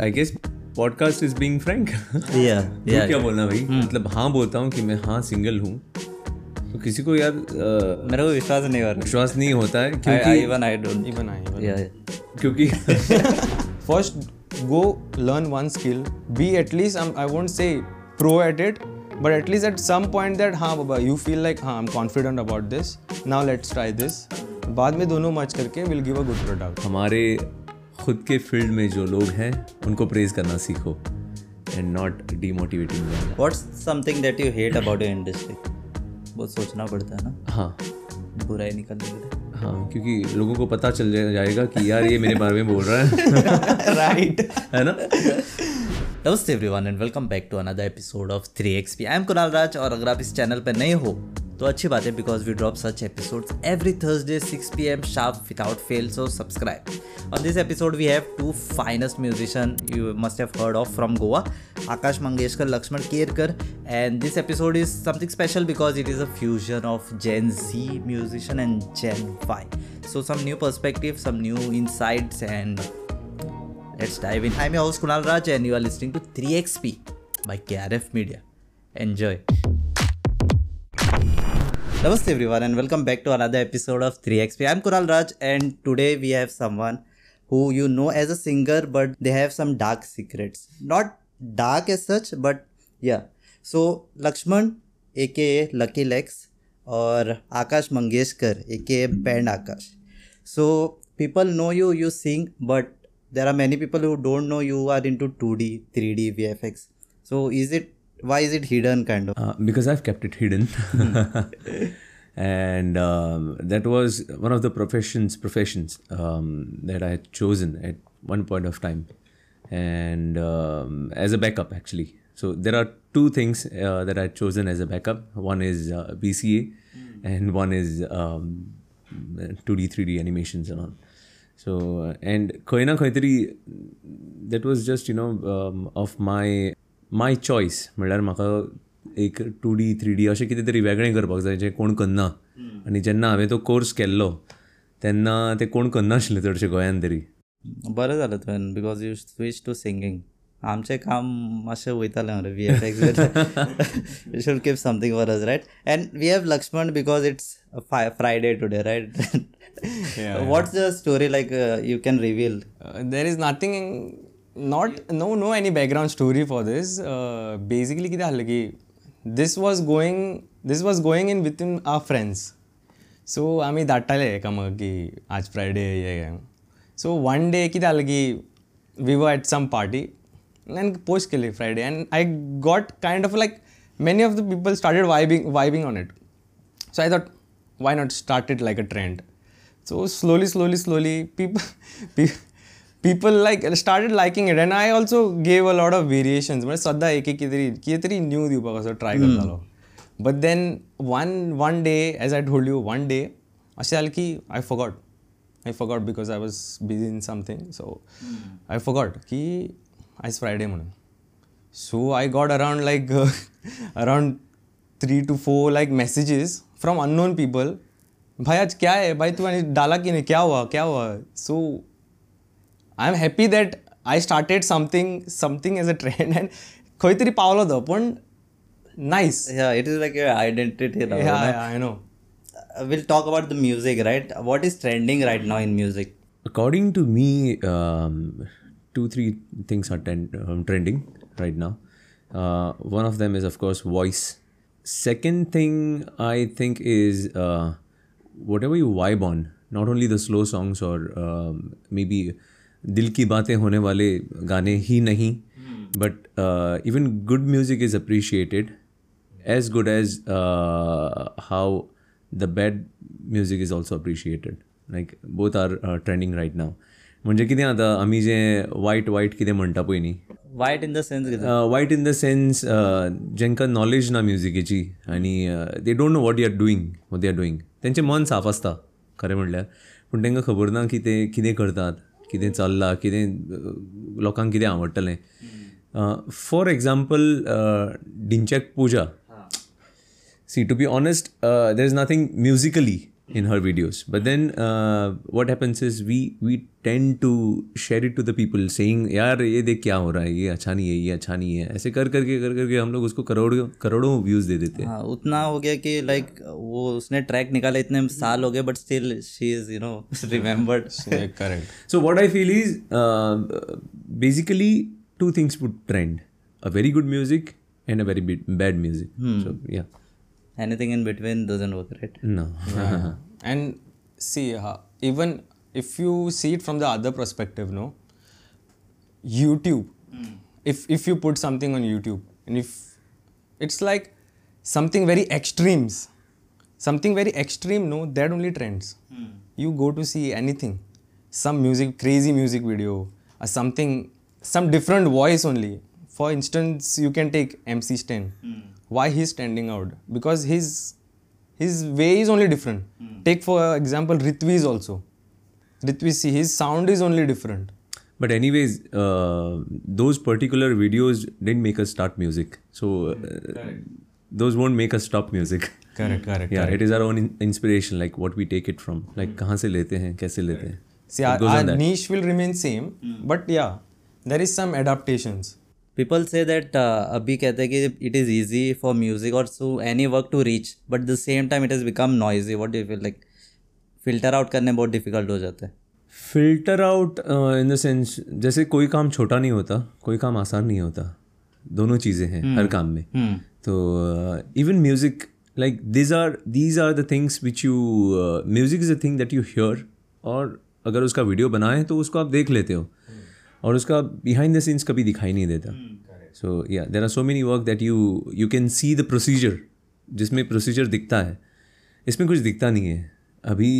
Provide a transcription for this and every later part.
I guess podcast is being frank क्या बोलना भाई? Hmm. मतलब हाँ बोलता हूँ कि मैं हाँ सिंगल हूँ। तो किसी को यार आ, मेरा को विश्वास नहीं होता विश्वास नहीं होता है क्योंकि even I don't even I या क्योंकि first go learn one skill be at least I won't say pro at it but at least at some point that हाँ बाबा यू फील लाइक हाँ I am confident about this now let's try this बाद में दोनों much करके will give a good product हमारे खुद के फ़ील्ड में जो लोग हैं उनको प्रेज करना सीखो and not demotivating What's something that you hate about your industry? बहुत सोचना पड़ता है ना? हाँ। बुराई निकलने के लिए। हाँ क्योंकि लोगों को पता चल जाएगा कि यार ये मेरे बारे में बोल रहा है। राइट है ना? Namaste everyone and welcome back to another episode of 3xp I am Kunal Raj और अगर आप इस चैनल पर नए हो तो अच्छी बात है because we drop such episode every Thursday six P M sharp without fail so subscribe on this episode we have two finest musician you must have heard of from Goa Akash Mangeshkar Laxman Kerkar and this episode is something special because it is a fusion of Gen Z musician and Gen Y so some new perspective some new insights and let's dive in आई मी house Kunal Raj and you are listening to three X P by K R F media enjoy Namaste everyone, and welcome back to another episode of 3XP. I'm Kural Raj, and today we have someone who you know as a singer, but they have some dark secrets. Not dark as such, but yeah. So Lakshman, aka Lucky Lex, or Akash Mangeshkar, aka Band Akash. So people know you, you sing, but there are many people who don't know you are into 2D, 3D, VFX. So is it why is it hidden kind of? Uh, because I've kept it hidden. and um, that was one of the professions professions um, that I had chosen at one point of time, and um, as a backup actually. So there are two things uh, that I had chosen as a backup. One is uh, BCA, and one is um, 2D, 3D animations and all. So and Koina Koitari, that was just you know um, of my my choice म्हणल्यार म्हाका एक two D three D अशें कितें तरी वेगळें करपाक जाय जें कोण करना. आनी जेन्ना हांवें तो कोर्स केल्लो तेन्ना तें कोण करनाशिल्लें चडशें गोंयान तरी. बरें जालें तुवें because you switch to singing आमचें काम मातशें वयतालें मरे V F X should keep something for us right and we have Laxman because it's Friday today right what's the story like you can reveal there is nothing, not no no any background story for this. Uh, basically, कितें जालें की this was going this was going in within our friends. So आमी धाडटाले एका म्हाका की आज Friday हे so one day कितें जालें की we were at some party and post केली Friday and I got kind of like many of the people started vibing vibing on it So I thought, why not start it like a trend? So slowly, slowly, slowly, people, pe- people like started liking it, and I also gave a lot of variations. म्हणजे सद्दां एक एक कितें कितें तरी new दिवपाक असो try but then one one day as I told you one day अशें जालें की I forgot I forgot because I was busy in something so I forgot की आयज फ्रायडे म्हणून So I got around like uh, around three to four like messages from unknown people. भाई आज क्या है? भाई तूने डाला कि नहीं? क्या हुआ? क्या हुआ? So I am happy that I started something something as a trend and खंय तरी पावलो तो पण nice Yeah, it is like your identity now. I know Uh, We'll talk about the music, right? What is trending right now in music? According to me, um, two, three things are ten- um, trending right now. Uh, one of them is, of course, voice. Second thing I think is uh, whatever you vibe on, not only the slow songs or um, maybe दिल की बातें होने वाले गाने ही नहीं good music is appreciated. As good as uh, how the bad music is also appreciated. Like both are uh, trending right now. म्हणजे कितें आतां आमी जें वायट वायट कितें म्हणटा पळय न्ही in the sense कितें? वायट इन द सेन्स जेंकां नॉलेज ना म्युजिकेची आनी they don't know what you are doing what they are doing तेंचें मन साफ आसता खरें म्हणल्यार पूण तांकां खबर ना की ते कितें करतात. कितें चल्लां कितें लोकांक कितें आवडटलें. For example Dhinchak Pooja. See to be honest there is nothing musically in her videos but then uh, what happens is we we tend to share it to the people saying यार ये देख क्या हो रहा है ये अच्छा नहीं है ये अच्छा नहीं है ऐसे कर करके कर करके हम लोग उसको करोड़ों करोड़ों व्यूज़ दे देते हैं हाँ उतना हो गया कि लाइक वो उसने ट्रैक निकाला इतने साल हो गए but still she is you know remembered Yeah, correct. So what I feel is uh, basically two things would trend: a very good music and a very bit bad anything in between doesn't work right no yeah. and see uh, even if you see it from the other perspective no youtube mm. if if you put something on youtube and if it's like something very extremes something very extreme no that only trends mm. you go to see anything some music crazy music video or something some different voice only for instance you can take mc stan mm why he's standing out because his his way is only different take for example ritvi's also ritvi see his sound is only different But anyways, uh, those particular videos didn't make us start music. So uh, those won't make us stop music. correct correct Yeah, it is our own in- inspiration, like what we take it from. Like कहाँ से लेते हैं, कैसे लेते हैं. see our, our niche will remain same but yeah there is some adaptations People say that अभी कहते हैं कि it is easy for music और so any work to reach but the same time it is become noisy what you feel like filter out करने बहुत difficult हो जाता है। Filter out in the sense जैसे कोई काम छोटा नहीं होता कोई काम आसान नहीं होता दोनों चीज़ें हैं hmm. हर काम में। तो even music like these are these are the things which you music is a thing that you hear और अगर उसका वीडियो बनाए तो उसको आप देख लेते हो। और उसका बिहाइंड द सीन्स कभी दिखाई नहीं देता। So yeah there are so many work that you you can see the procedure जिसमें प्रोसीजर दिखता है। इसमें कुछ दिखता नहीं है। अभी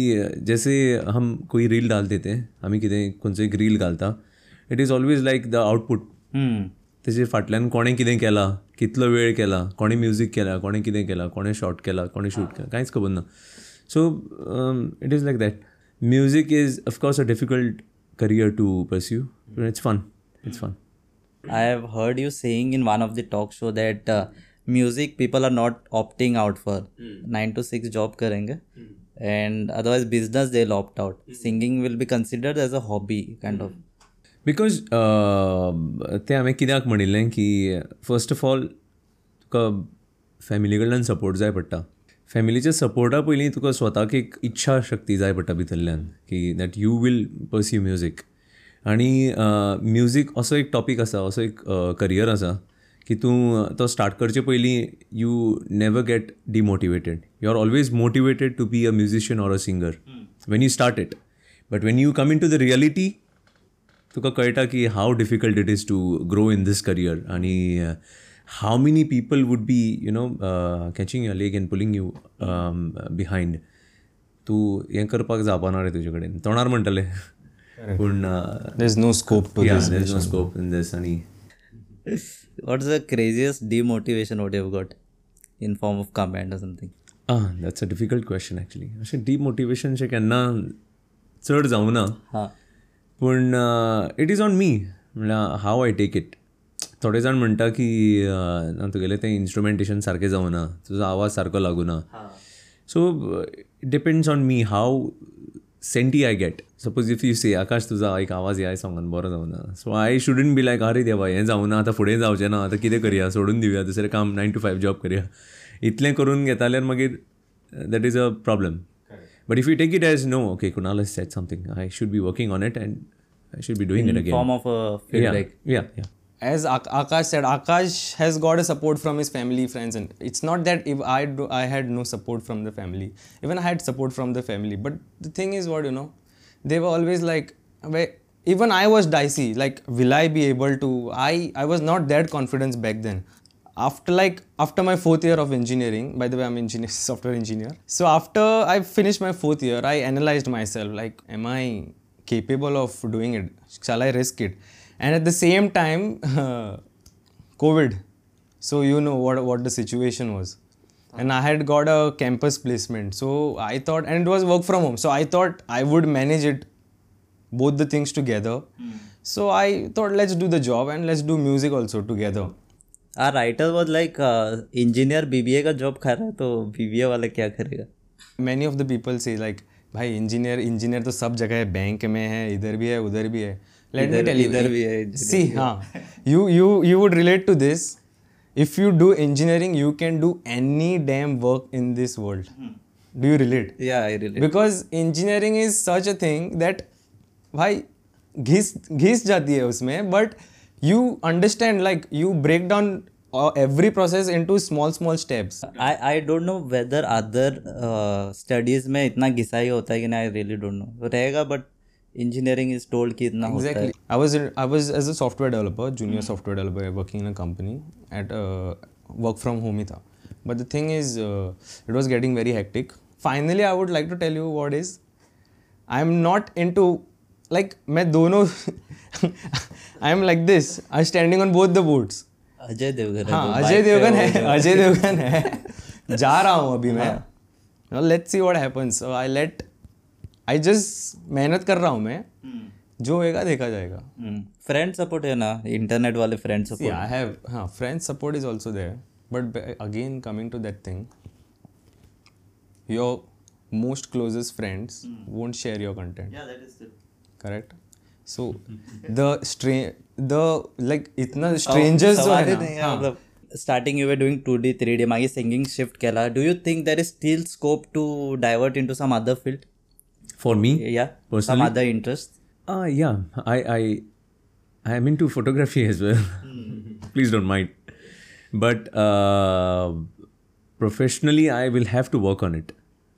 जैसे हम कोई रील डाल देते हैं आम्ही कितें खंयचो एक रील घालता it is always like the output तेजे फाटल्यान कोणें कितें केलां कितलो वेळ केला कोणें म्युजीक केला कोणें कितें केलां कोणें शॉट केला कोणें शूट केला कांयच खबर ना। So it is like that music is of course a difficult career to pursue it's fun it's fun I have heard you saying in one of the talk show that uh, music people are not opting out for. Nine to six job करेंगे and otherwise business they'll opt out. Singing will be considered as a hobby kind of. Because तें हांवें कित्याक म्हणिल्लें की first of all तुका family कडल्यान support जाय पडटा फॅमिलीच्या सपोर्टा पयलीं तुका स्वताक एक इच्छा शक्ती जाय पडटा भितरल्यान की that you will pursue music आनी म्युजीक असो एक टॉपीक आसा असो एक करियर आसा की तूं तो स्टार्ट करचे पयलीं you never get demotivated you are always motivated to be a musician or a singer when you start it but when you come in to the reality तुका कळटा की how difficult it is to grow in this career आणि how many people would be you know catching your leg and pulling you behind तूं हें करपाक जावपाना रे तुजे कडेन तोंडार म्हणटले. पूण no scope to this no scope in this आनी What's the craziest demotivation what you've got in form of comment or something? Ah that's a difficult question actually अशें डिमोटिवेशनशें केन्ना चड जावना हाँ. पूण इट इज ऑन मी म्हणल्यार how I take it थोडे जाण म्हणटा की ना तुगेलें तें इन्स्ट्रुमेंटेशन सारकें जावना तुजो आवाज सारको लागूना so depends on me how senti I get suppose if you say Akash तुजो एक आवाज ह्या सॉंगान बरो जावना सो आय शुडंट बी लायक अरे देवा हें जावना आतां फुडें जावचें ना आतां कितें करया? सोडून दिवया दुसरें काम नायन टू फायव जॉब करया. इतलें करून घेता जाल्यार मागीर that is a problem But if you take it as no, okay, Kunal has said something, I should be working on it and I should be doing it again. form of a as Akash said, Akash has got a support from his family, friends, and it's not that if I do, I had no support from the family. Even I had support from the family, but the thing is, what you know, they were always like, even I was dicey. Like, will I be able to? I I was not that confident back then. After like after my fourth year of engineering, by the way, I'm engineer, software engineer. So after I finished my fourth year, I analyzed myself. Like, am I capable of doing it? Shall I risk it? And at the same time, COVID. So you know what what the situation was. And I had got a campus placement. So I thought, and it was work from home. So I thought I would manage it, both the things together. So I thought, let's do the job and let's do music also together. Our writer was like uh, engineer BBA का job खा रहा है तो BBA वाला क्या करेगा many of the people say like भाई engineer engineer तो सब जगह है बैंक में है इधर भी है उधर भी है लेट मी टेल यू इधर भी है engineer हाँ you you you would relate to this if you do engineering you can do any damn work in this world. Do you relate? Yeah I relate because engineering is such a thing that भाई घिस घिस जाती है उसमें but you understand like you break down every process into small small steps I I don't know whether other studies में इतना घिसाई होता है कि ना आई रियली डोंट नो रहेगा बट इंजीनियरिंग इज़ टोल्ड कि इतना I was I was as a software developer junior software developer working in a company at work from home ही था। But the thing is it was getting very hectic finally I would like to tell you what is I am not into like मैं दोनों I am like this I standing on both the boots Ajay Devgan हाँ अजय देवगन है अजय देवगन है। जा रहा हूँ अभी मैं। Let's see what happens I let I just मेहनत कर रहा हूँ मैं। जो होएगा देखा जाएगा। फ्रेंड सपोर्ट है ना? इंटरनेट वाले फ्रेंड सपोर्ट आई हैव हाँ friend support is also there but again coming to that thing your most closest friends won't share your content correct so the the like इतना strangers जो है starting you were doing two D three D मागे singing shift केला do you think there is still scope to divert into some other field For me? Yeah. Personally? Some other interest? Uh, yeah. I, I, I am into photography as well. Please don't mind. But uh, professionally, I will have to work on it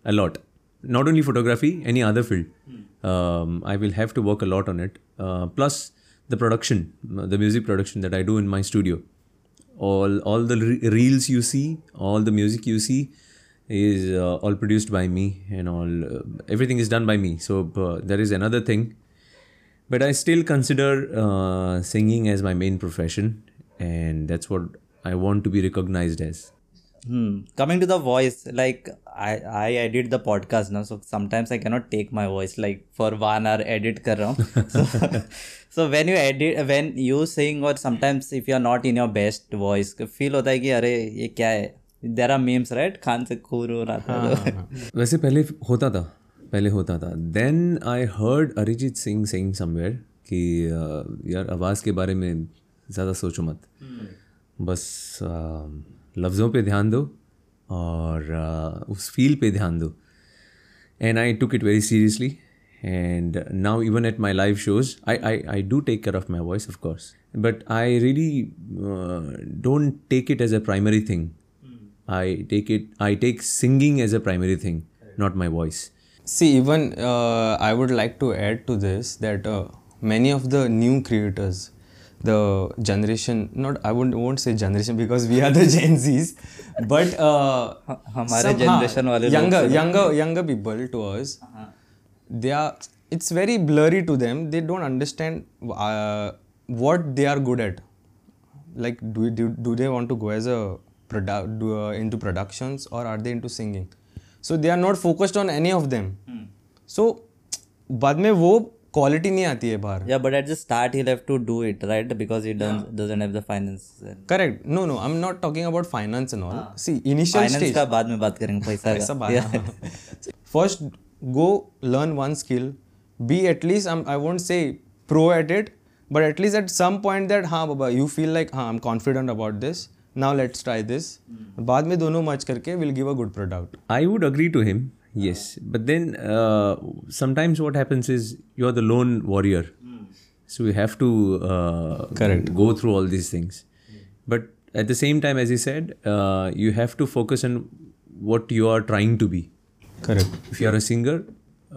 a lot. Not only photography, any other field. Um, I will have to work a lot on it. Uh, plus, the production, the music production that I do in my studio all all the re- reels you see all the music you see is uh, all produced by me, and all uh, everything is done by me. So uh, there is another thing but I still consider uh, singing as my main profession, and that's what I want to be recognized as. Hmm. Coming to the voice, like I I edit the podcast now, so sometimes I cannot take my voice like for one hour edit कर रहा हूँ. so, so when you edit, when you sing or sometimes if you are not in your best voice, feel होता है कि अरे ये क्या है? देर आर मेम्स राइट खान से खूर हो रहा था हाँ, तो। हाँ, हाँ। वैसे पहले होता था पहले होता था। Then I heard Arijit Singh sing somewhere कि यार आवाज़ के बारे में ज़्यादा सोचो मत। hmm. बस लफ्ज़ों पे ध्यान दो और उस फील पे ध्यान दो। And I took it very seriously and now even at my live shows I I I do take care of my voice of course but I really don't take it as a primary thing I take it. I take singing as a primary thing, not my voice. See, even uh, I would like to add to this that uh, many of the new creators, the generation, not I won't won't say generation because we are the Gen Zs, but uh, some, generation younger younger younger people to us, they are. It's very blurry to them. They don't understand uh, what they are good at. Like, do do do they want to go as a product do, uh, into productions or are they into singing? So they are not focused on any of them. So बाद में वो quality नहीं आती है बाहर Yeah, but at the start he'll have to do it right because he doesn't doesn't have the finance. Correct no no I am not talking about finance and all see initial Finance stage का बाद में बात करेंगे पैसा का. बात first go learn one skill be at least I won't say pro at it but at least at some point that हाँ बाबा यू फील लाइक हाँ I am confident about this now let's try this बाद में दोनों much करके will give a good product I would agree to him, yes. But then uh, sometimes what happens is you're the lone warrior. So you have to uh, Correct. go through all these things. But at the same time, as he said, uh, you have to focus on what you are trying to be. Correct If you are a singer,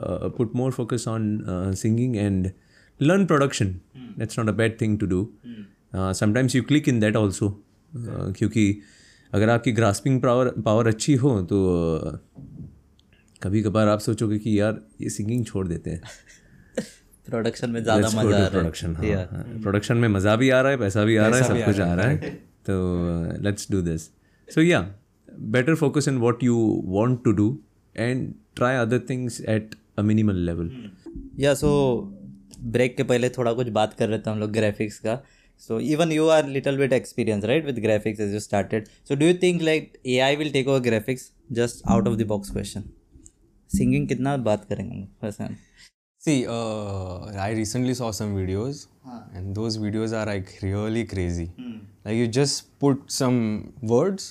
uh, put more focus on uh, singing and learn production. That's not a bad thing to do. Uh, sometimes you click in that also. क्योंकि अगर आपकी grasping power power अच्छी हो तो कभी कभार आप सोचोगे कि यार ये सिंगिंग छोड़ देते हैं। प्रोडक्शन में ज़्यादा मज़ा आ रहा है। production, हाँ प्रोडक्शन में मज़ा भी आ रहा है पैसा भी आ रहा है सब कुछ आ रहा है। तो लेट्स डू दिस सो या better focus in what you want to do and try other things at a minimal level या सो ब्रेक के पहले थोड़ा कुछ बात कर रहे थे हम लोग ग्राफिक्स का। so even you are little bit experienced right with graphics as you started so do you think like ai will take over graphics just out of the box question singing kitna baat karenge person see uh, i recently saw some videos huh. and those videos are like really crazy hmm. like you just put some words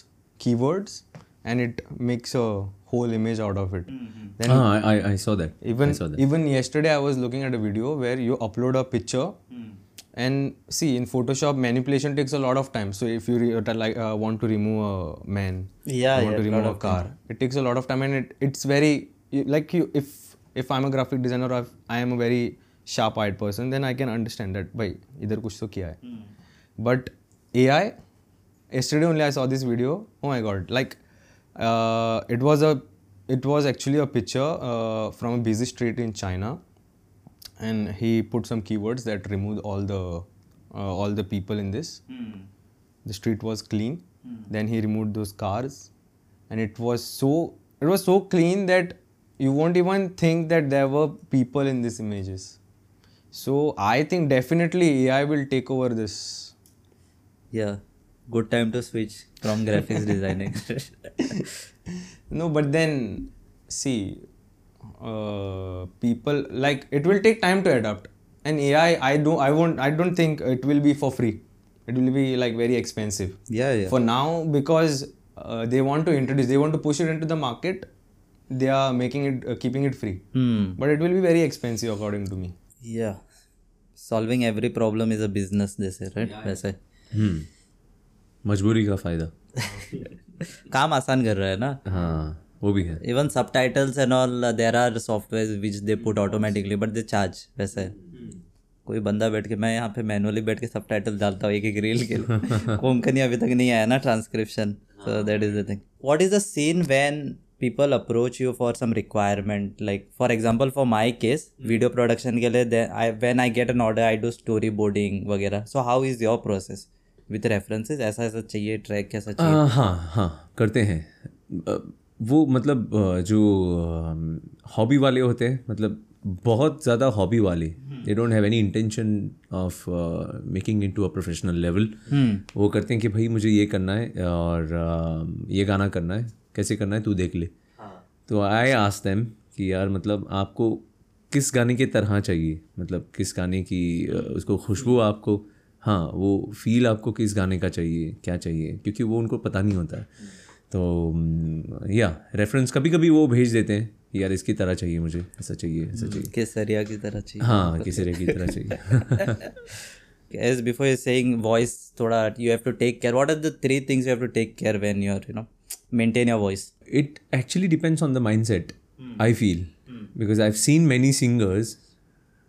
keywords and it makes a whole image out of it. Mm-hmm. Then ah, I, I saw that. Even I saw that. even yesterday, I was looking at a video where you upload a picture. Hmm and see in photoshop manipulation takes a lot of time. So if you re- uh, like uh, want to remove a man yeah want yeah, to remove a car time. it takes a lot of time and it, it's very like you if if i'm a graphic designer or i am a very sharp eyed person then i can understand that by either kuch hai mm. but ai yesterday only i saw this video. Oh my god. Like uh, it was a it was actually a picture uh, from a busy street in china and he put some keywords that removed all the, uh, all the people in this. The street was clean. Then he removed those cars, and it was so, it was so clean that you won't even think that there were people in these images. So I think definitely AI will take over this. yeah good time to switch from graphics designing No, but then see, uh, people like it will take time to adapt. And AI, I don't, I won't, I don't think it will be for free. It will be like very expensive yeah yeah for now because uh, they want to introduce, they want to push it into the market. They are making it, uh, keeping it free, hmm but it will be very expensive according to me. yeah solving every problem is a business they say right वैसे हम्म मजबूरी का फायदा काम आसान कर रहा है ना हाँ वो भी है। Even subtitles and all there are software which they put automatically but they charge वैसे। कोई बंदा बैठ के मैं यहाँ पे मैनुअली बैठ के सब टाइटल डालता हूँ एक एक रील के कोंकनी अभी तक नहीं आया ना transcription so that is the thing what is the scene when people approach you for some requirement like for example for my case video production के लिए when I get an order I do story boarding वगैरह। So how is your process with references ऐसा ऐसा चाहिए track कैसा चाहिए? हाँ हाँ, हाँ करते हैं। वो मतलब जो हॉबी वाले होते हैं मतलब बहुत ज़्यादा हॉबी वाले they don't have any intention of making into a professional level वो करते हैं कि भाई मुझे ये करना है और अ, ये गाना करना है कैसे करना है तू देख ले। तो आई आस दैम कि यार मतलब आपको किस गाने की तरह चाहिए? मतलब किस गाने की उसको खुशबू आपको हाँ वो फील आपको किस गाने का चाहिए क्या चाहिए? क्योंकि वो उनको पता नहीं होता। है तो या रेफरेंस कभी कभी वो भेज देते हैं यार इसकी तरह चाहिए मुझे ऐसा चाहिए ऐसा चाहिए। केसरिया की तरह चाहिए। हाँ केसरिया की तरह चाहिए। As before you saying voice थोड़ा you have to take care what are the three things you have to take care when you are you know maintain your voice it actually depends on the mindset I feel because I have seen many singers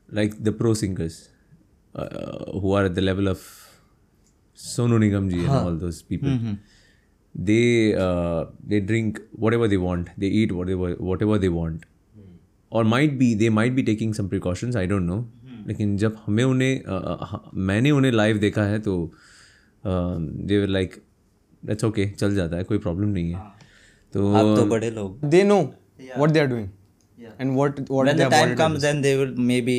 like the pro singers who are at the level of Sonu Nigam ji all those people they uh, they drink whatever they want they eat whatever whatever they want और might be they might be taking some precautions I don't know लेकिन जब हमें उन्हें अ, अ, ह- मैंने उन्हें live देखा है तो दे लाइक दैट्स ओके चल जाता है कोई प्रॉब्लम नहीं है तो आप तो बड़े लोग They know what they are doing and what what when they the have time already comes then they will maybe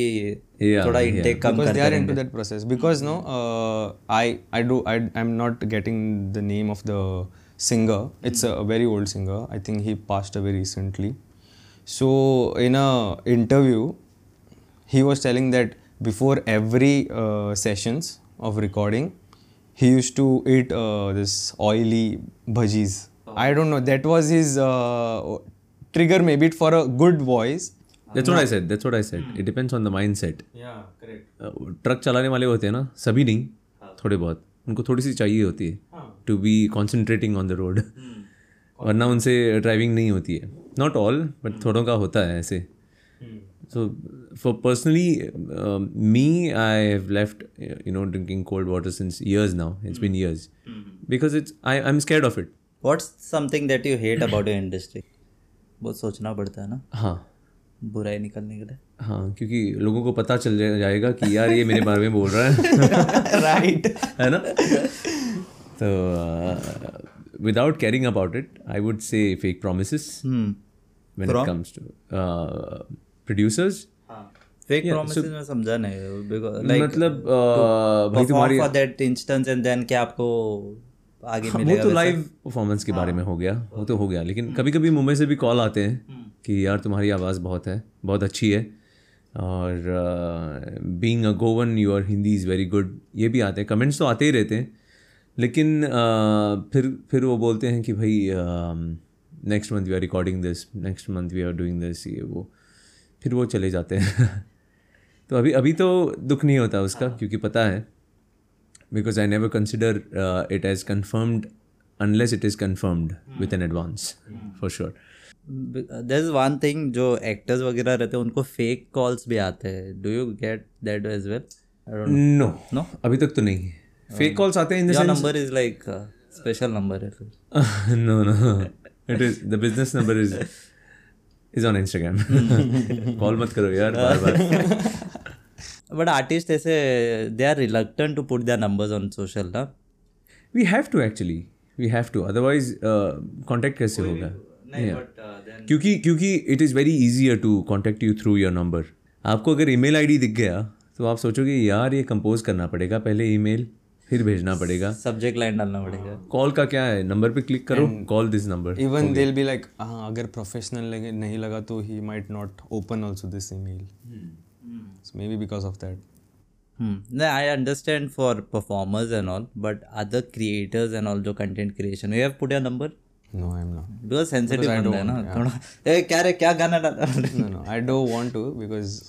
Yeah, थोड़ा yeah. intake कम because कर they are into that process because no uh, i i do i i'm not getting the name of the singer it's a, very old singer i think he passed away recently so in a interview he was telling that before every uh, sessions of recording he used to eat uh, this oily bhajis i don't know that was his uh, trigger maybe for a good voice that's what I said that's what I said it depends on the mindset yeah correct truck चलाने वाले होते हैं ना सभी नहीं थोड़े बहुत उनको थोड़ी सी चाहिए होती है to be concentrating on the road वरना उनसे ड्राइविंग नहीं होती है। नॉट ऑल बट थोड़ों का होता है ऐसे। So for personally me I have left you know drinking cold water since years now it's been years because it's I I am scared of it what's something that you hate about your industry बहुत सोचना पड़ता है ना? हाँ। बुराई निकलने के लिए। हाँ क्योंकि लोगों को पता चल जाएगा कि यार ये मेरे बारे में बोल रहा है। राइट है ना? तो without caring about it I would say fake promise when it comes to uh, producers. Fake promises में समझा नहीं मतलब uh, भाई तुम्हारी for that instance and then क्या आपको आगे हाँ, वो तो लाइव परफॉर्मेंस के बारे में हो. गया वो तो हो गया लेकिन कभी कभी मुंबई से भी कॉल आते हैं कि यार तुम्हारी आवाज़ बहुत है बहुत अच्छी है और being a Goan your Hindi is very good ये भी आते हैं कमेंट्स तो आते ही रहते हैं लेकिन uh, फिर फिर वो बोलते हैं कि भाई next month we are recording this next month we are doing this ये वो। फिर वो चले जाते हैं। तो अभी अभी तो दुख नहीं होता उसका हाँ. क्योंकि पता है because I never consider it as confirmed unless it is confirmed with an advance for sure there is one thing जो एक्टर्स वगैरह रहते हैं उनको फेक कॉल्स भी आते हैं। Do you get that as well no No? अभी तक तो नहीं फेक कॉल्स आते हैं in the sense number is like special number है no no it is the business number is is on Instagram call मत करो यार बार बार। बट आर्टिस्ट ऐसे they are reluctant to put their numbers on social ना? We have to actually we have to otherwise contact कैसे होगा? क्योंकि क्योंकि it is very easy to contact you through your number आपको अगर ई मेल आई डी दिख गया तो आप सोचोगे यार ये कंपोज करना पड़ेगा पहले ई मेल फिर भेजना पड़ेगा। सब्जेक्ट लाइन डालना पड़ेगा। कॉल का क्या है? नंबर पे क्लिक करो call this number even they'll be like हाँ अगर प्रोफेशनल लगे नहीं लगा तो he might not open also this email maybe because of that नहीं I understand for performers and all but other creators and all जो content creation you have put your number no I am not because sensitive है ना थोड़ा ए क्या रे क्या गाना डाल no no I don't want to because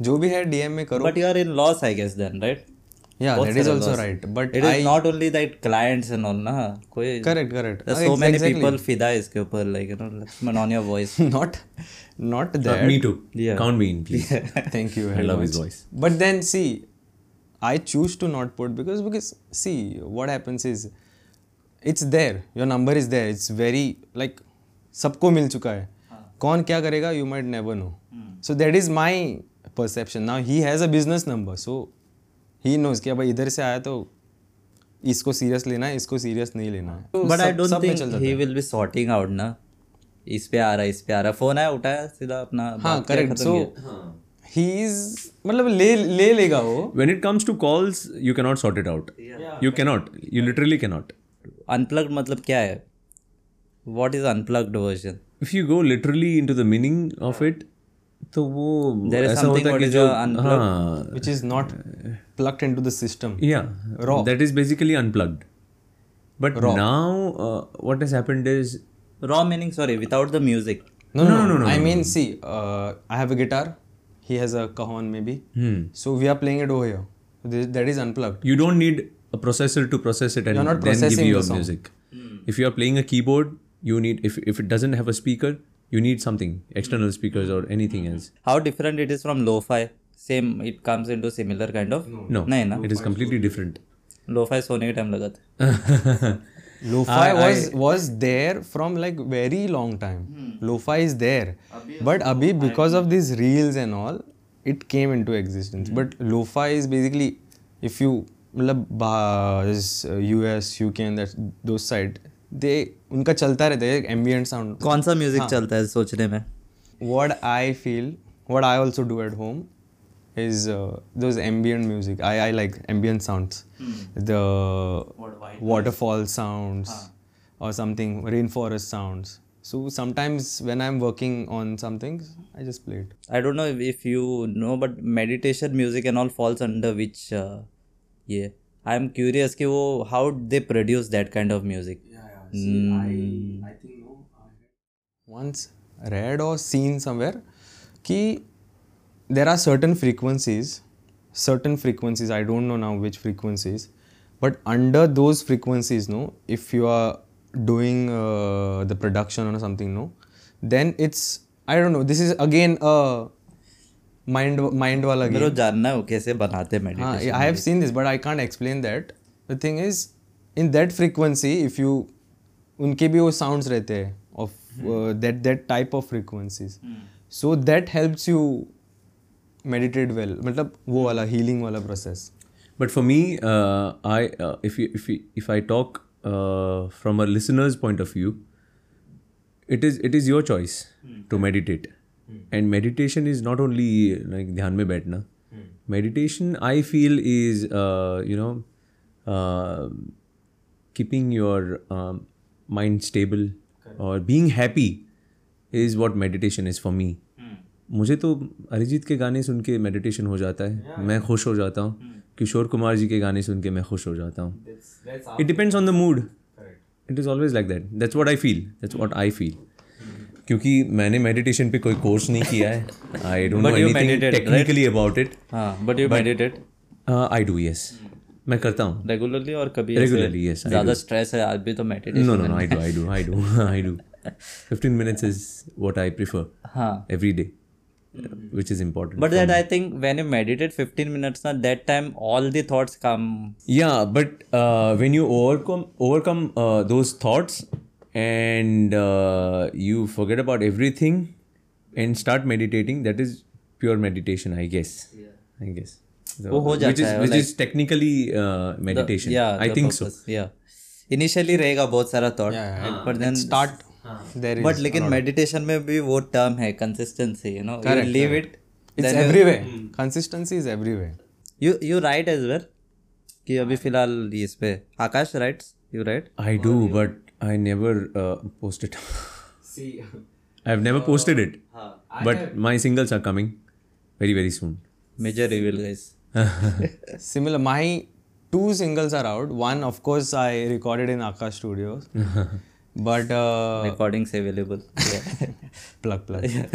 जो भी है डीएम में करो। But you are in loss I guess then right Yeah, that is also loss. right. But it is I not only that clients and all ना कोई correct, correct. there's Uh, so ex- many exactly. people फिदा है इसके ऊपर like you know Lakshman on your voice not, not that. me too Yeah. count me in please yeah. Thank you. I love his much. voice But then see, I choose to not put because because see what happens is it's there. Your number is there. It's very like सबको मिल चुका है कौन क्या करेगा you might never know so that is my perception now he has a business number so he knows कि भाई इधर से आया तो इसको सीरियस लेना है इसको सीरियस नहीं लेना है तो think चल जाता he है। will be sorting out ना इस पे आ रहा है इस पे आ रहा फ़ोन आया उठाया सीधा अपना हाँ करेक्ट सो ही इज़ मतलब ले ले लेगा वो when it comes to calls you cannot sort it out you cannot you literally cannot unplugged मतलब क्या है what is unplugged version if you go literally into the meaning of it तो वो There is ऐसा something होता है what कि is जो a unplugged. हाँ which is not plugged into the system. yeah Raw. that is basically unplugged but now uh, what has happened is raw meaning sorry without the music No, no, no, no. I mean, see, uh, I have a guitar. He has a cajon, maybe. hmm, So we are playing it over here. This, that is unplugged. you don't need a processor to process it and You're not then give processing you the your song. music if you are playing a keyboard you need if, if it doesn't have a speaker you need something external speakers or anything else how different it is from lofi same it comes into similar kind of no नहीं ना it is completely different lofi सोने के time लगा था Lo-fi was was there from like very long time. Lo-fi is there, but abhi because of these reels and all, it came into existence. But lo-fi is basically if you मतलब बा- this uh, US UK and that those side they उनका चलता रहता है ambient sound. कौन सा music हाँ. चलता है सोचने में what I feel, what I also do at home is uh, those ambient music. I, I like ambient sounds. The waterfall sounds or something, rainforest sounds. So sometimes when I'm working on something, I just play it. I don't know if, if you know, but meditation music and all falls under which uh, yeah. I am curious कि वो how they produce that kind of music. Once read और seen somewhere कि there are certain frequencies certain frequencies I don't know now which frequencies but under those frequencies no if you are doing the production और something no then it's I don't know this is again mind mind वाला game जानना है कैसे बनाते हैं I have seen this but I can't explain that the thing is in that frequency if you उनके भी वो साउंड्स रहते हैं of that that type of frequencies so that helps you meditate well मतलब वो वाला हीलिंग वाला process but for me I if I talk from a listener's point of view it is it is your choice to meditate and meditation is not only like ध्यान में बैठना meditation I feel is you know keeping your keeping stable और mind stable or being happy is what meditation is for me मुझे तो अरिजीत के गाने सुन के meditation हो जाता है। Yeah. मैं खुश हो जाता हूँ। Hmm. किशोर कुमार जी के गाने सुन के मैं खुश हो जाता हूँ। It depends on the mood it is always like that that's what I feel that's what I feel क्योंकि मैंने मेडिटेशन पे कोई कोर्स नहीं किया है। I don't know anything technically about it हाँ but you meditate I do yes मैं करता हूँ। रेगुलरली और कभी रेगुलरली यस ज़्यादा स्ट्रेस है आज भी तो meditation no no I do I do I do I do 15 minutes is what I prefer हाँ। Everyday which is important but that I think when you meditate 15 minutes ना that time all the thoughts come या but when you overcome overcome those thoughts and you forget about everything and start meditating that is pure meditation I guess I guess वो हो जाता है which is technically meditation I think so yeah initially रहेगा बहुत सारा thought पर then start there is but लेकिन meditation में भी वो टर्म है consistency you know you leave it it's everywhere consistency is everywhere you you right as well कि अभी फ़िलहाल इस पे। Aakash writes you write I do but I never posted see I have never posted it but my singles are coming very very soon major reveal guys similar. My two singles are out. One, of course, I recorded in Akash Studios. but uh, Recordings available. Yeah. plug plug. yeah.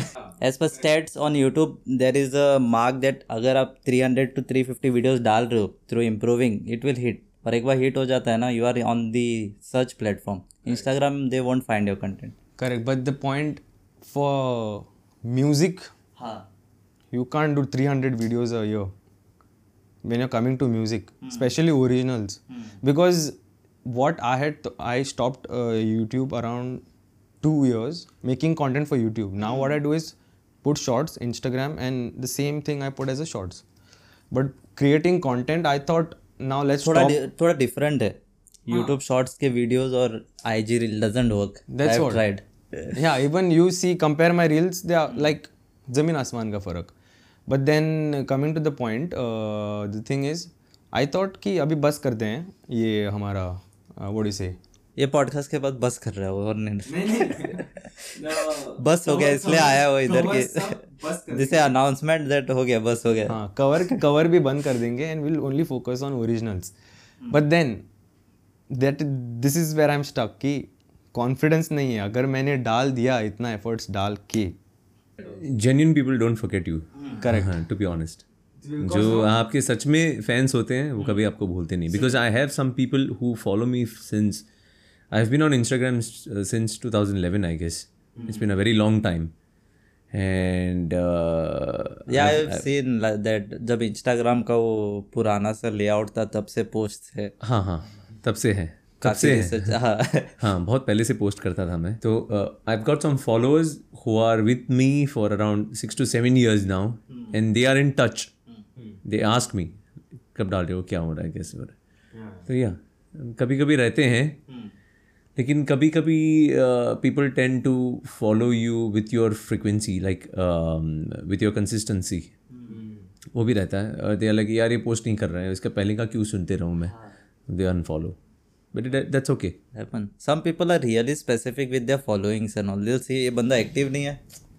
As per stats on YouTube, there is a mark that अगर आप 300 to 350 videos डाल रहे हो through improving, it will hit. और एक बार hit हो जाता है ना you are on the search platform Instagram they won't find your content Correct. But the point for music, हाँ you can't do 300 videos a year when you're coming to music, especially originals. Because what I had, I stopped uh, YouTube around two years making content for YouTube. Now what I do is put shorts, Instagram, and the same thing I put as a shorts. But creating content, I thought now let's थोड़ा stop. di- थोड़ा different है YouTube shorts के videos और IG reel doesn't work That's what. Tried yeah even you see compare my reels they are like zameen asman ka farak But then uh, coming to the point uh, the thing is i thought कि अभी बस करते हैं ये हमारा uh, what do ये podcast के बाद बस कर रहा है वो और नहीं। बस हो गया इसलिए आया वो इधर के। जिसे अनाउंसमेंट दैट हो गया बस हो गया। हाँ कवर कवर भी बंद कर देंगे and will only focus on originals but then that this is where I am stuck कि कॉन्फिडेंस नहीं है। अगर मैंने डाल दिया इतना एफर्ट्स डाल के। Genuine people don't forget you. Correct. to be honest. जो आपके सच में फैंस होते हैं वो कभी आपको भूलते नहीं because I have some people who follow me since I have been on Instagram since 2011 I guess it's been a very long time and yeah I have seen that जब इंस्टाग्राम का वो पुराना सा लेआउट था तब से post है हाँ हाँ तब से है काफ़ी से हाँ? हाँ। बहुत पहले से पोस्ट करता था मैं। तो I have got some followers who are with me for around six two seven years now and they are in touch they ask me कब डाल रहे हो? क्या हो रहा है? कैसे हो रहा है? तो या कभी कभी रहते हैं लेकिन कभी कभी people tend to follow you with your frequency like with your consistency वो भी रहता है। दे लाइक यार ये पोस्ट नहीं कर रहे हैं। इसका पहले का क्यों सुनते रहूँ मैं? They unfollow but that's okay happen some people are really specific with their followings and all this ये बंदा एक्टिव नहीं है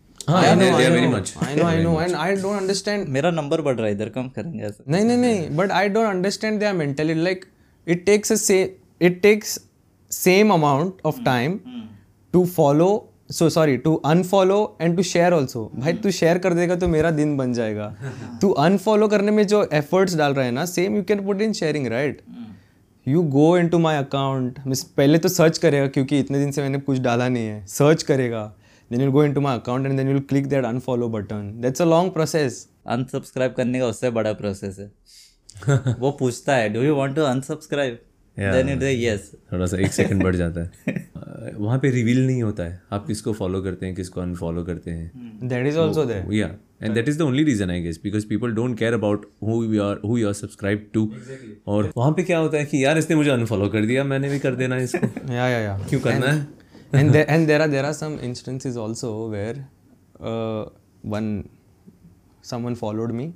तो मेरा दिन बन जाएगा। तू अनफॉलो करने में जो एफर्ट्स डाल रहा है ना same you can put in sharing right you go in to my account मीस पहले तो सर्च करेगा क्योंकि इतने दिन से मैंने कुछ डाला नहीं है। सर्च करेगा। Then you go in to my account and then you click that unfollow button that's a long process unsubscribe करने का उससे बड़ा प्रोसेस है। वो पूछता है do you want to unsubscribe then it yes थोड़ा सा एक सेकंड बढ़ जाता है। वहाँ पे रिवील नहीं होता है। आप किसको फॉलो करते हैं किसको अनफॉलो करते हैं। That is also there yeah and that is the only reason I guess because people don't care about who you are who you are subscribe to और वहाँ पे क्या होता है कि यार इसने मुझे अनफॉलो कर दिया मैंने भी कर देना है इसको। या या या क्यों करना है? and there, and there are there are some instances also where uh, one someone followed me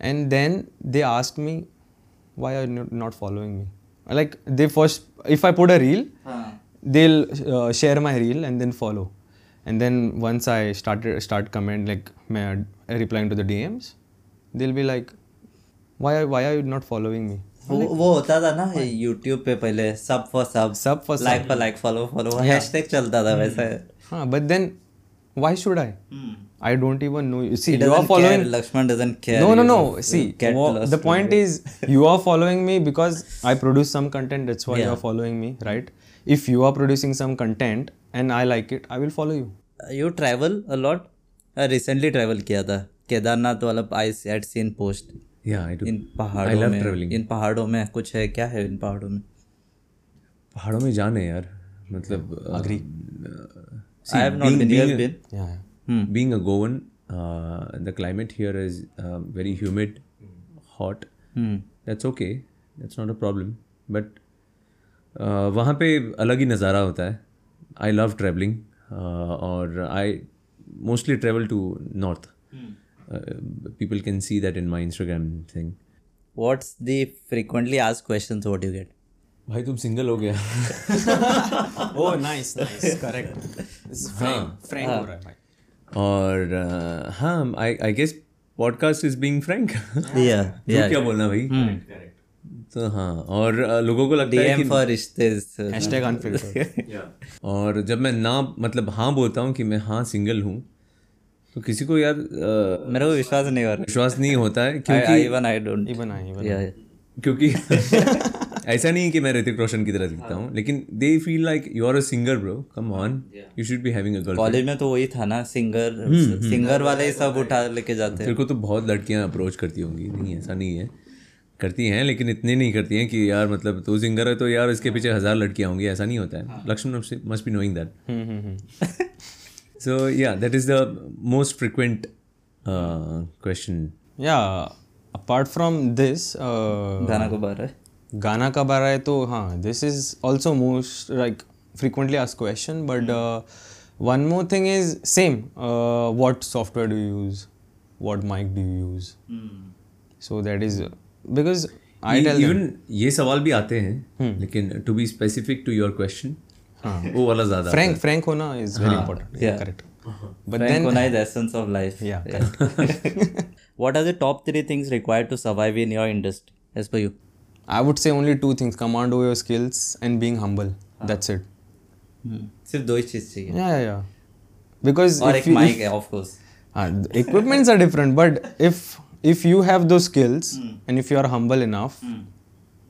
and then they asked me why are you not following me? Like they first if i put a reel they'll uh, share my reel and then follow and then once I started start comment like मैं replying to the DMs, they'll be like, why are- why are you not following me? वो वो होता था ना YouTube पे पहले सब for sub Sub for like पर लाइक फॉलो फॉलो हैशटैग चलता था वैसे Huh, but then why should I? I don't even know you. See, He you are doesn't following. care. Lakshman doesn't care. No, no, He's no. a See, cat wha- lost the point is, you are following me because I produce some content. That's why you Yeah. are following me, right? If you are producing some content and I like it, I will follow you. You travel a lot recently travel किया था केदारनाथ वाला I had seen post Yeah, I do. In I पहाड़ों love में traveling. इन पहाड़ों में कुछ है क्या है इन पहाड़ों में पहाड़ों में जाने यार मतलब Agree. I have not been you been Yeah. being a Goan, uh, the climate here is uh, very humid, hot. That's okay. That's not a problem. But uh, वहाँ पे अलग ही नज़ारा होता है। आई लव ट्रैवलिंग और I mostly travel to north people can see that in my Instagram thing what's the frequently ask questions what you get भाई तुम सिंगल हो गया। Oh, nice, nice. Correct. This is frank. Frank हो रहा है भाई. और uh, हाँ I I guess podcast is being frank yeah yeah क्या बोलना भाई? तो हाँ और लोगों को लगता है कि फॉर रिश्ते और जब मैं ना मतलब हाँ बोलता हूँ कि मैं हाँ सिंगल हूँ तो किसी को यार अ, मेरे को विश्वास नहीं हो रहा। विश्वास नहीं होता है आई क्योंकि even I don't Even I, even या क्योंकि ऐसा नहीं कि मैं ऋतिक रोशन की तरह दिखता हूँ लेकिन they feel like you are a singer bro come on you should be having a girl college में तो वही था ना सिंगर सिंगर वाले सब उठा लेके जाते हैं। तेरे को तो बहुत लड़कियाँ अप्रोच करती होंगी नहीं ऐसा नहीं है। करती हैं लेकिन इतनी नहीं करती हैं कि यार मतलब तो सिंगर है तो यार इसके पीछे हज़ार लड़कियाँ होंगी ऐसा नहीं होता है। Laxman must be knowing that so yeah that is the most frequent question yeah apart from this गाना का बारा है? गाना का बारा है तो हाँ this is also most like frequently आज question but one more thing is same what software do use what mic do use so that is i tell them even ये सवाल भी आते हैं लेकिन to be specific to your question वो वाला ज़्यादा frank frank hona is very important yeah, Yeah. correct but Frank then Ona is the essence of life. Yeah, what are the top three things required to survive in your industry, as per you? i would say only two things command over your skills and being humble that's it सिर्फ़ दो ही चीज़ चाहिए yeah yeah, yeah. because और if एक mic है of course Uh, the equipments are different, but if you have those skills mm. and if you are humble enough, mm.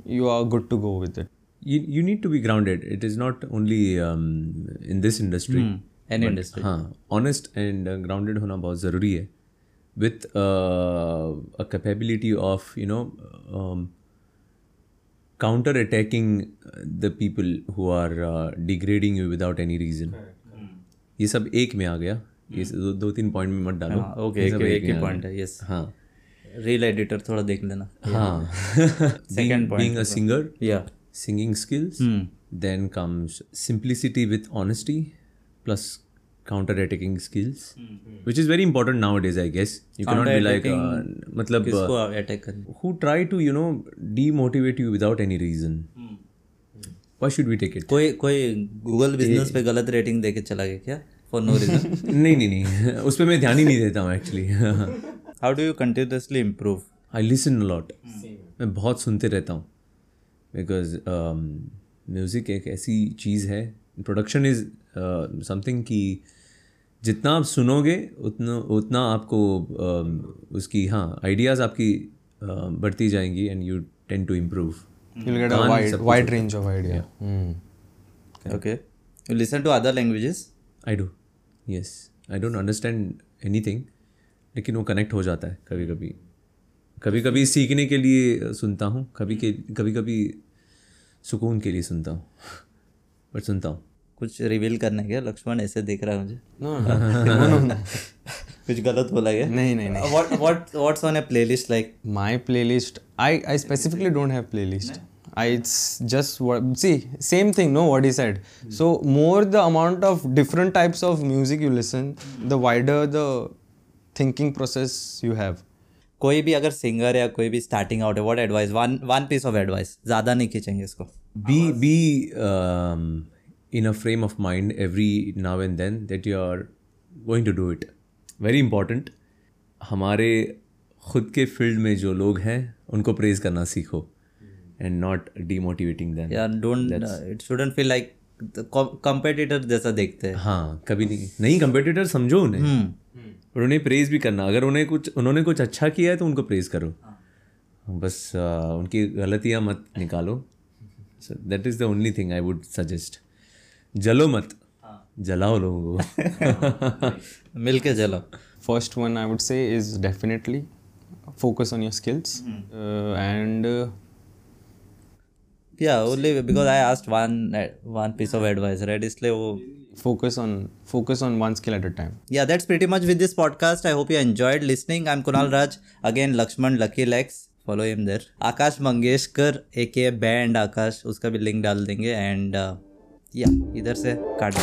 you are good to go with it. you, you need to be grounded it is not only um, in this industry mm. Any industry हाँ honest and grounded होना बहुत ज़रूरी है with a capability of you know counter attacking the people who are degrading you without any reason ये सब एक में आ गया ये दो, दो तीन पॉइंट में मत डालो ओके ये एक सब एक में पॉइंट है यस हाँ रील एडिटर थोड़ा देख लेना। सिंगर या singing skills then comes simplicity with honesty plus counter attacking skills which is very important now it is I guess you can be like मतलब who try to you know demotivate you without any reason why should we take it कोई कोई Google business पे गलत rating दे चला गया क्या? For no reason नहीं नहीं नहीं। उस पर मैं ध्यान ही नहीं देता हूँ actually how do you continuously improve I listen lot मैं बहुत सुनते रहता हूँ। बिकॉज़ म्यूज़िक एक ऐसी चीज़ है। प्रोडक्शन इज़ समथिंग कि जितना आप सुनोगे उतना उतना आपको um, उसकी हाँ आइडियाज़ आपकी uh, बढ़ती जाएँगी and you tend to improve You'll get a wide wide range of idea. Hmm. Okay you listen to other languages I do yes I don't understand any लेकिन वो कनेक्ट हो जाता है कभी कभी कभी कभी सीखने के लिए सुनता हूँ कभी के कभी कभी सुकून के लिए सुनता हूँ पर सुनता हूँ। कुछ रिवील करना क्या? लक्ष्मण ऐसे देख रहा है मुझे। कुछ गलत बोला गया? नहीं नहीं नहीं। What what play list like my play list I I specifically don't have play list I it's just see same thing no what is said so more the amount of different types of music you listen the wider the thinking process you have कोई भी अगर singer या कोई भी starting out है what advice one one piece of advice ज़्यादा नहीं खींचेंगे इसको। Be be um, in a frame of mind every now and then that you are going to do it. Very important. हमारे खुद के फ़ील्ड में जो लोग हैं उनको प्रेज करना सीखो and not demotivating them yeah don't it shouldn't feel like competitor जैसा देखते हैं। हाँ कभी नहीं नहीं कंपेटिटर समझो उन्हें। और उन्हें प्रेज भी करना। अगर उन्हें कुछ उन्होंने कुछ अच्छा किया है तो उनको प्रेज करो। बस आ, उनकी गलतियाँ मत निकालो। That is the only thing I would suggest जलो मत। जलाओ लोगों को। मिलके चलो First one I would say is definitely focus on your skills. uh, and uh, yeah only because I asked one one piece of advice right इसलिए वो focus on focus on one skill at a time. yeah that's pretty much with this podcast i hope you enjoyed listening i'm kunal raj again lakshman lucky lex follow him there akash mangeshkar aka band akash उसका भी link डाल देंगे and या इधर से काट